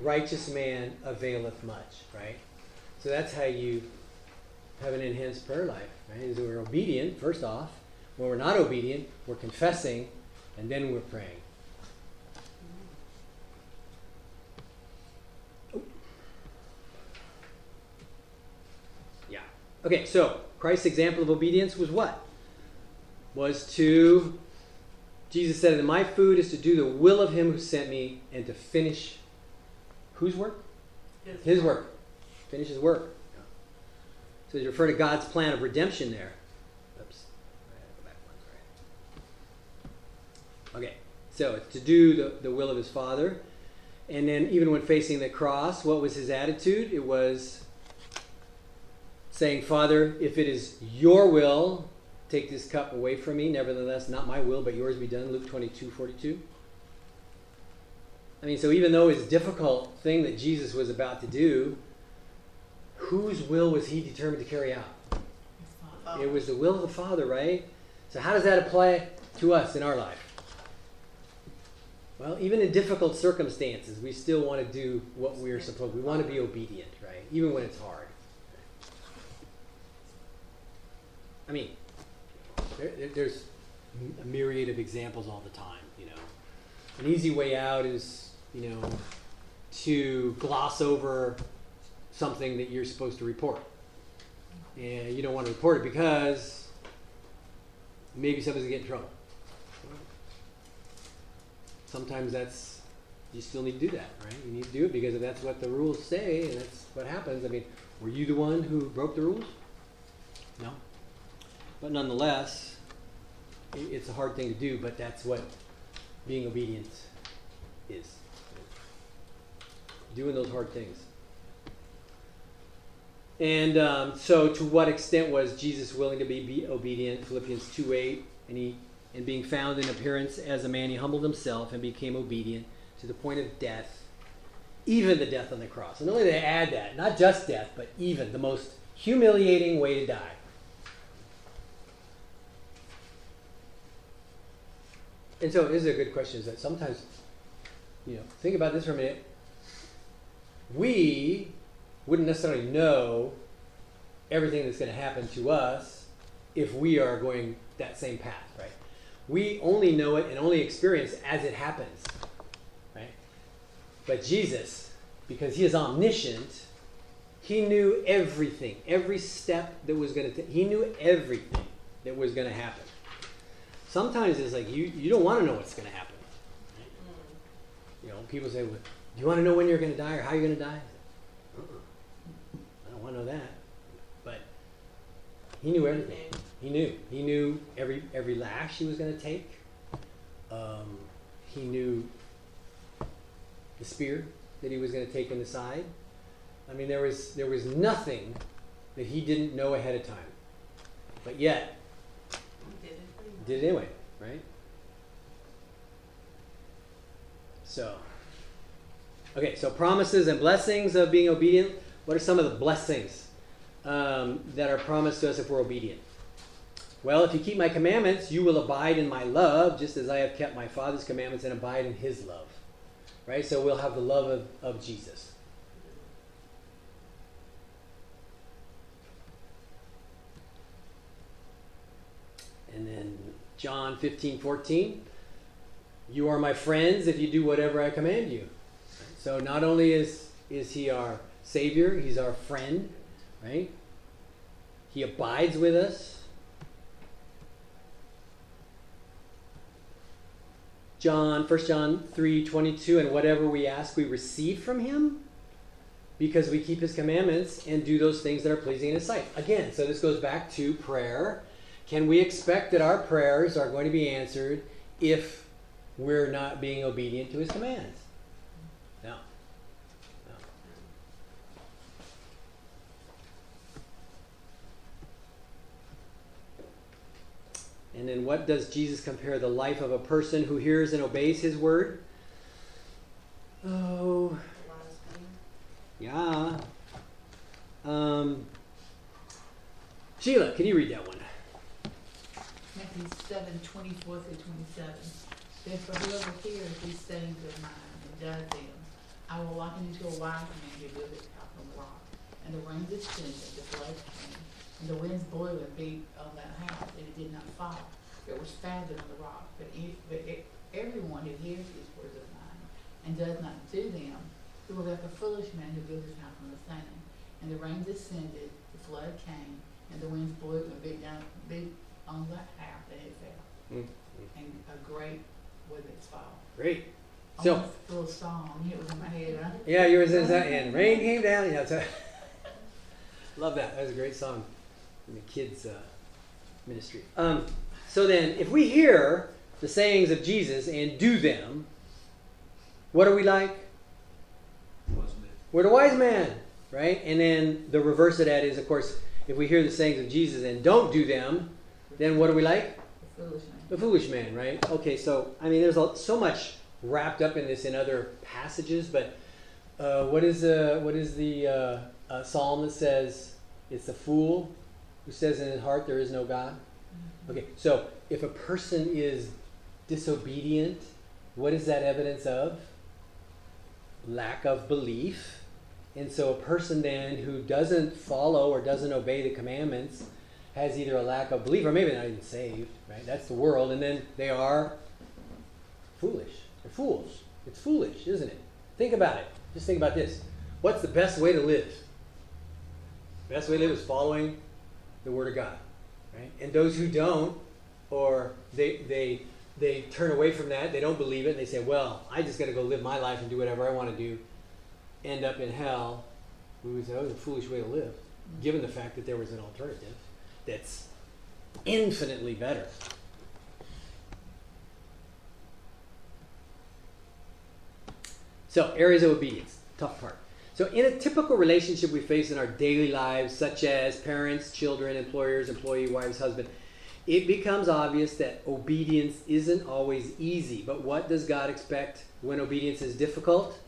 righteous man availeth much. Right. So that's how you have an enhanced prayer life. Right? Is we're obedient first off. When we're not obedient, we're confessing, and then we're praying. Okay, so Christ's example of obedience was what? Was to, Jesus said, that my food is to do the will of him who sent me and to finish whose work? His work. Finish his work. So you refer to God's plan of redemption there. Oops. I had to go back one, sorry. Okay, so it's to do the, the will of his Father. And then even when facing the cross, what was his attitude? It was saying, Father, if it is your will, take this cup away from me. Nevertheless, not my will, but yours be done. Luke 22, 42. I mean, so even though it's a difficult thing that Jesus was about to do, whose will was he determined to carry out? It was the will of the Father, right? So how does that apply to us in our life? Well, even in difficult circumstances, we still want to do what we're supposed. We want to be obedient, right? Even when it's hard. I mean, there, there- there's a myriad of examples all the time. You know, an easy way out is you know to gloss over something that you're supposed to report, and you don't want to report it because maybe somebody's gonna get in trouble. Sometimes that's you still need to do that, right? You need to do it because if that's what the rules say and that's what happens. I mean, were you the one who broke the rules? No. But nonetheless, it's a hard thing to do, but that's what being obedient is. Doing those hard things. And um, so, to what extent was Jesus willing to be, be obedient? Philippians 2 8. Any And being found in appearance as a man, he humbled himself and became obedient to the point of death, even the death on the cross. And only they add that, not just death, but even the most humiliating way to die. And so is a good question, is that sometimes, you know, think about this for a minute. We wouldn't necessarily know everything that's going to happen to us if we are going that same path, right? We only know it and only experience as it happens, right? But Jesus, because he is omniscient, he knew everything, every step that was going to take. He knew everything that was going to happen. Sometimes it's like you, you don't want to know what's going to happen. You know, people say, well, "Do you want to know when you're going to die or how you're going to die?" I, uh-uh. I don't want to know that. But he knew everything. He knew. He knew every every lash he was going to take. Um, he knew the spear that he was going to take in the side. I mean, there was there was nothing that he didn't know ahead of time. But yet, did it anyway. right? So, okay, so promises and blessings of being obedient. What are some of the blessings um, that are promised to us if we're obedient? Well, if you keep my commandments, you will abide in my love, just as I have kept my Father's commandments and abide in his love. Right? So we'll have the love of, of Jesus. And then John 15, 14. You are my friends if you do whatever I command you. So not only is, is he our Savior, he's our friend, right? He abides with us. John, 1 John 3, 22, and whatever we ask, we receive from him because we keep his commandments and do those things that are pleasing in his sight. Again, so this goes back to prayer. Can we expect that our prayers are going to be answered if we're not being obedient to his commands? No. No. And then what does Jesus compare the life of a person who hears and obeys his word? Oh, yeah. Um, Sheila, can you read that one? Matthew seven, twenty-four through twenty-seven. Therefore whoever hears these sayings of mine and does them, I will liken you to a wise man who built his house on rock. And the rain descended, the flood came, and the winds blew and beat on that house, and it did not fall. It was founded on the rock. But, but everyone who hears these words of mine and does not do them, he will like a foolish man who built his house on the sand. And the rain descended, the flood came, and the winds blew and beat down, beat on that house, and it fell. Mm. And a great weather fall. Great. So- Almost a little song, it was in my head, right? Yeah, yours is that, and rain came down. Yeah, so love that. That was a great song in the kids' uh, ministry. Um, so then, if we hear the sayings of Jesus and do them, what are we like? Wasn't? We're the wise man, right? And then the reverse of that is, of course, if we hear the sayings of Jesus and don't do them, then what are we like? The foolish man. The foolish man, right? Okay, so I mean, there's a, so much wrapped up in this in other passages, but uh, what is uh, what is the uh, uh, psalm that says it's the fool who says in his heart there is no God? Okay, so if a person is disobedient, what is that evidence of? Lack of belief. And so a person then who doesn't follow or doesn't obey the commandments has either a lack of belief or maybe not even saved, right? That's the world. And then they are foolish. They're fools. It's foolish, isn't it? Think about it. Just think about this. What's the best way to live? Best way to live is following the Word of God, right? And those who don't, or they they they turn away from that, they don't believe it, and they say, "Well, I just got to go live my life and do whatever I want to do," end up in hell. We would say, "Oh, it's a foolish way to live," given the fact that there was an alternative that's infinitely better. So, areas of obedience, tough part. So, in a typical relationship we face in our daily lives, such as parents, children, employers, employee, wives, husband, it becomes obvious that obedience isn't always easy. But what does God expect when obedience is difficult?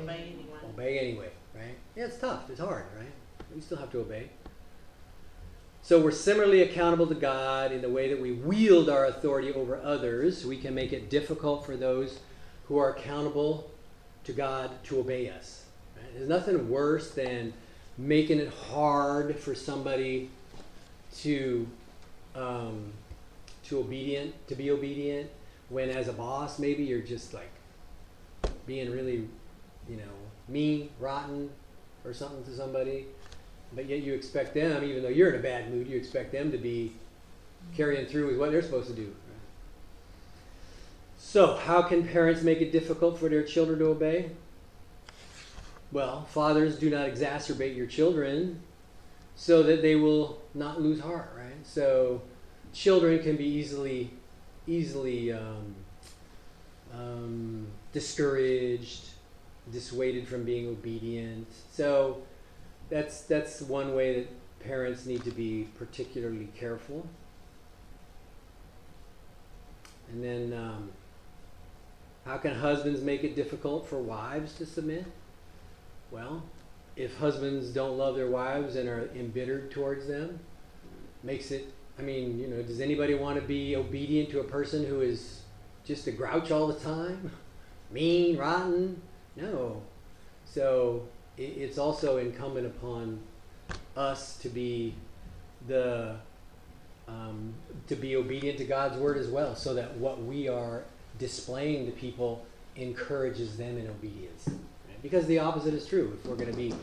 Obey anyone. Obey anyway, right? Yeah, it's tough. It's hard, right? We still have to obey. So we're similarly accountable to God in the way that we wield our authority over others. We can make it difficult for those who are accountable to God to obey us. Right? There's nothing worse than making it hard for somebody to um, to obedient to be obedient when as a boss maybe you're just like being really you know mean rotten or something to somebody but yet you expect them even though you're in a bad mood you expect them to be carrying through with what they're supposed to do. So how can parents make it difficult for their children to obey? Well fathers do not exacerbate your children so that they will not lose heart right? So children can be easily easily um, um, discouraged dissuaded from being obedient. So that's that's one way that parents need to be particularly careful. And then um, how can husbands make it difficult for wives to submit? Well if husbands don't love their wives and are embittered towards them makes it i mean you know does anybody want to be obedient to a person who is just a grouch all the time? Mean rotten? No. So it's also incumbent upon us to be the um, to be obedient to god's word as well so that what we are displaying to people encourages them in obedience because the opposite is true. If we're going to be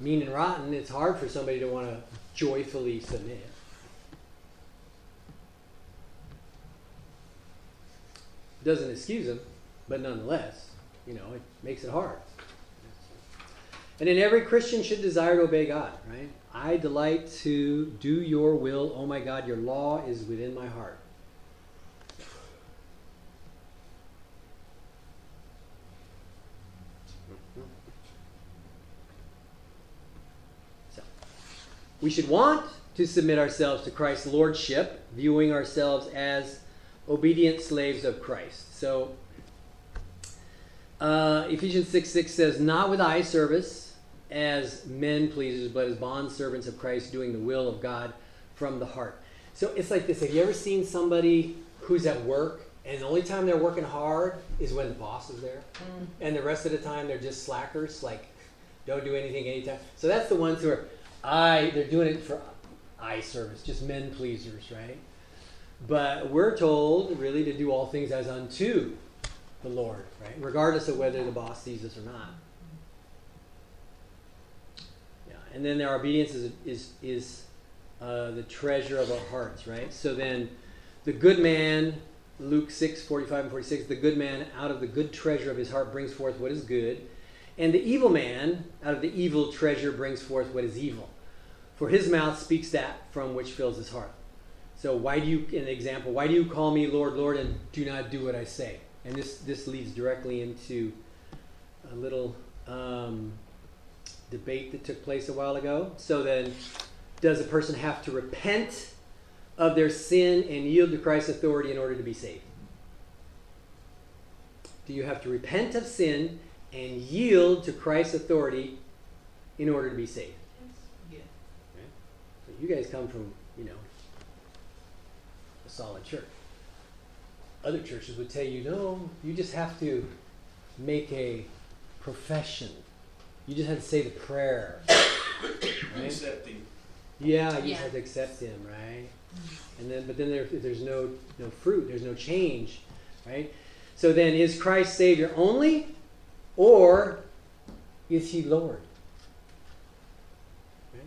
mean and rotten it's hard for somebody to want to joyfully submit. Doesn't excuse them, but nonetheless, you know, it makes it hard. And then every Christian should desire to obey God, right? I delight to do your will. Oh my God, your law is within my heart. So, we should want to submit ourselves to Christ's lordship, viewing ourselves as obedient slaves of Christ. So, uh, Ephesians 6 6 says, Not with eye service as men pleasers, but as bond servants of Christ, doing the will of God from the heart. So it's like this. Have you ever seen somebody who's at work and the only time they're working hard is when the boss is there? Mm. And the rest of the time they're just slackers, like don't do anything anytime. So that's the ones who are I they're doing it for eye service, just men pleasers, right? But we're told really to do all things as unto the Lord, right? Regardless of whether the boss sees us or not. Yeah, and then our obedience is is is uh, the treasure of our hearts, right? So then, the good man, Luke six forty five and forty six, the good man out of the good treasure of his heart brings forth what is good, and the evil man out of the evil treasure brings forth what is evil, for his mouth speaks that from which fills his heart. So why do you, an example, why do you call me Lord, Lord, and do not do what I say? And this this leads directly into a little um, debate that took place a while ago. So then, does a person have to repent of their sin and yield to Christ's authority in order to be saved? Do you have to repent of sin and yield to Christ's authority in order to be saved? Yes. Yeah. So you guys come from, you know, a solid church. Other churches would tell you, no, you just have to make a profession. You just have to say the prayer. right? Accepting. Yeah, you Yeah. just have to accept him, right? And then, but then there, there's no no fruit, there's no change, right? So then, is Christ Savior only, or is He Lord? Right?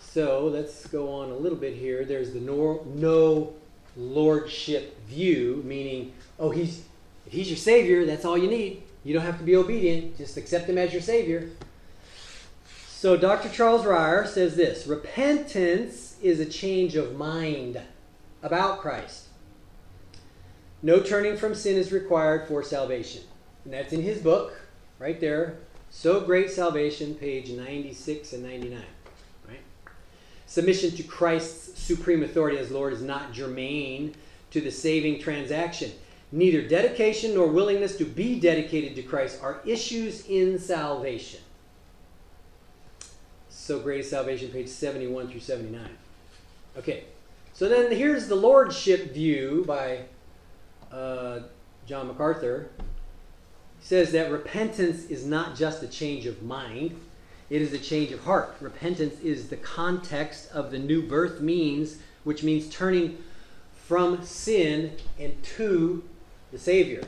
So let's go on a little bit here. There's the no, no lordship view, meaning, oh, he's if He's your Savior, that's all you need. You don't have to be obedient; just accept Him as your Savior. So Dr. Charles Ryrie says this repentance is a change of mind about Christ. No turning from sin is required for salvation. And that's in his book, right there. So Great Salvation, page 96 and 99. Right? Submission to Christ's supreme authority as Lord is not germane to the saving transaction. Neither dedication nor willingness to be dedicated to Christ are issues in salvation. So Great Salvation, page 71 through 79. Okay, so then here's the Lordship view by uh, John MacArthur. He says that repentance is not just a change of mind, it is a change of heart. Repentance is the context of the new birth means, which means turning from sin and to the Savior.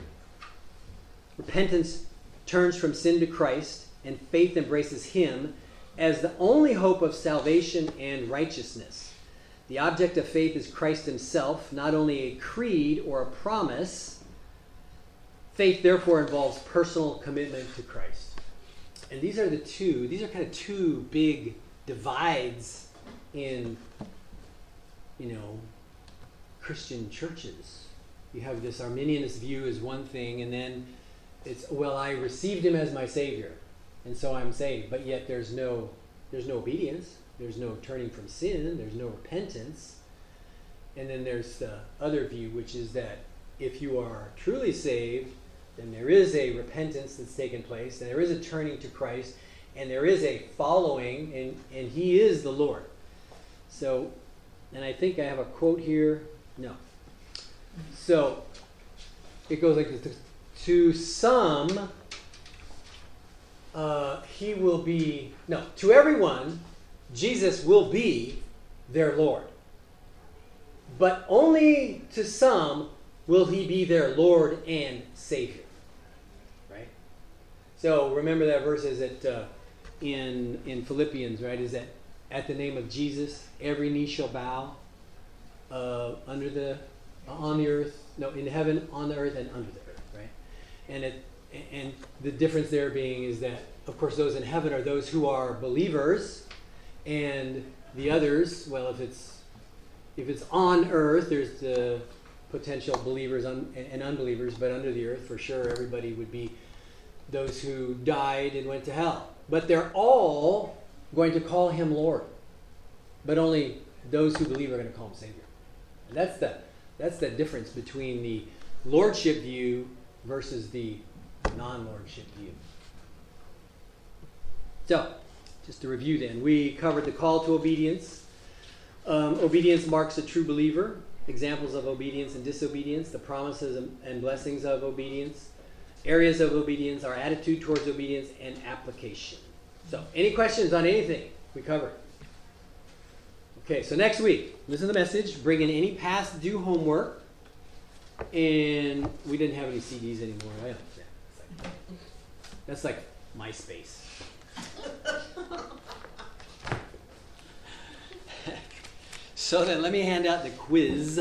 Repentance turns from sin to Christ, and faith embraces Him as the only hope of salvation and righteousness. The object of faith is Christ Himself, not only a creed or a promise. Faith, therefore, involves personal commitment to Christ. And these are the two, these are kind of two big divides in, you know, Christian churches. You have this Arminianist view as one thing, and then it's, well, I received him as my Savior, and so I'm saved. But yet there's no, there's no obedience, there's no turning from sin, there's no repentance. And then there's the other view, which is that if you are truly saved, then there is a repentance that's taken place, and there is a turning to Christ, and there is a following, and, and He is the Lord. So, and I think I have a quote here. No. So, it goes like this To some, uh, He will be, no, to everyone, Jesus will be their Lord. But only to some will He be their Lord and Savior. Right? So remember that verse is that uh, in in Philippians, right? Is that at the name of Jesus, every knee shall bow uh, under the on the earth, no, in heaven, on the earth, and under the earth, right? And it and the difference there being is that, of course, those in heaven are those who are believers, and the others, well, if it's if it's on earth, there's the potential believers un, and unbelievers, but under the earth, for sure, everybody would be those who died and went to hell. But they're all going to call him Lord. But only those who believe are going to call him Savior. And that's the that's the difference between the lordship view versus the non-lordship view. So, just to review then, we covered the call to obedience. Um, obedience marks a true believer. Examples of obedience and disobedience, the promises and blessings of obedience areas of obedience, our attitude towards obedience, and application. So, any questions on anything we covered? Okay, so next week, listen to the message, bring in any past due homework, and we didn't have any CDs anymore. I don't, yeah, that's like MySpace. so then let me hand out the quiz.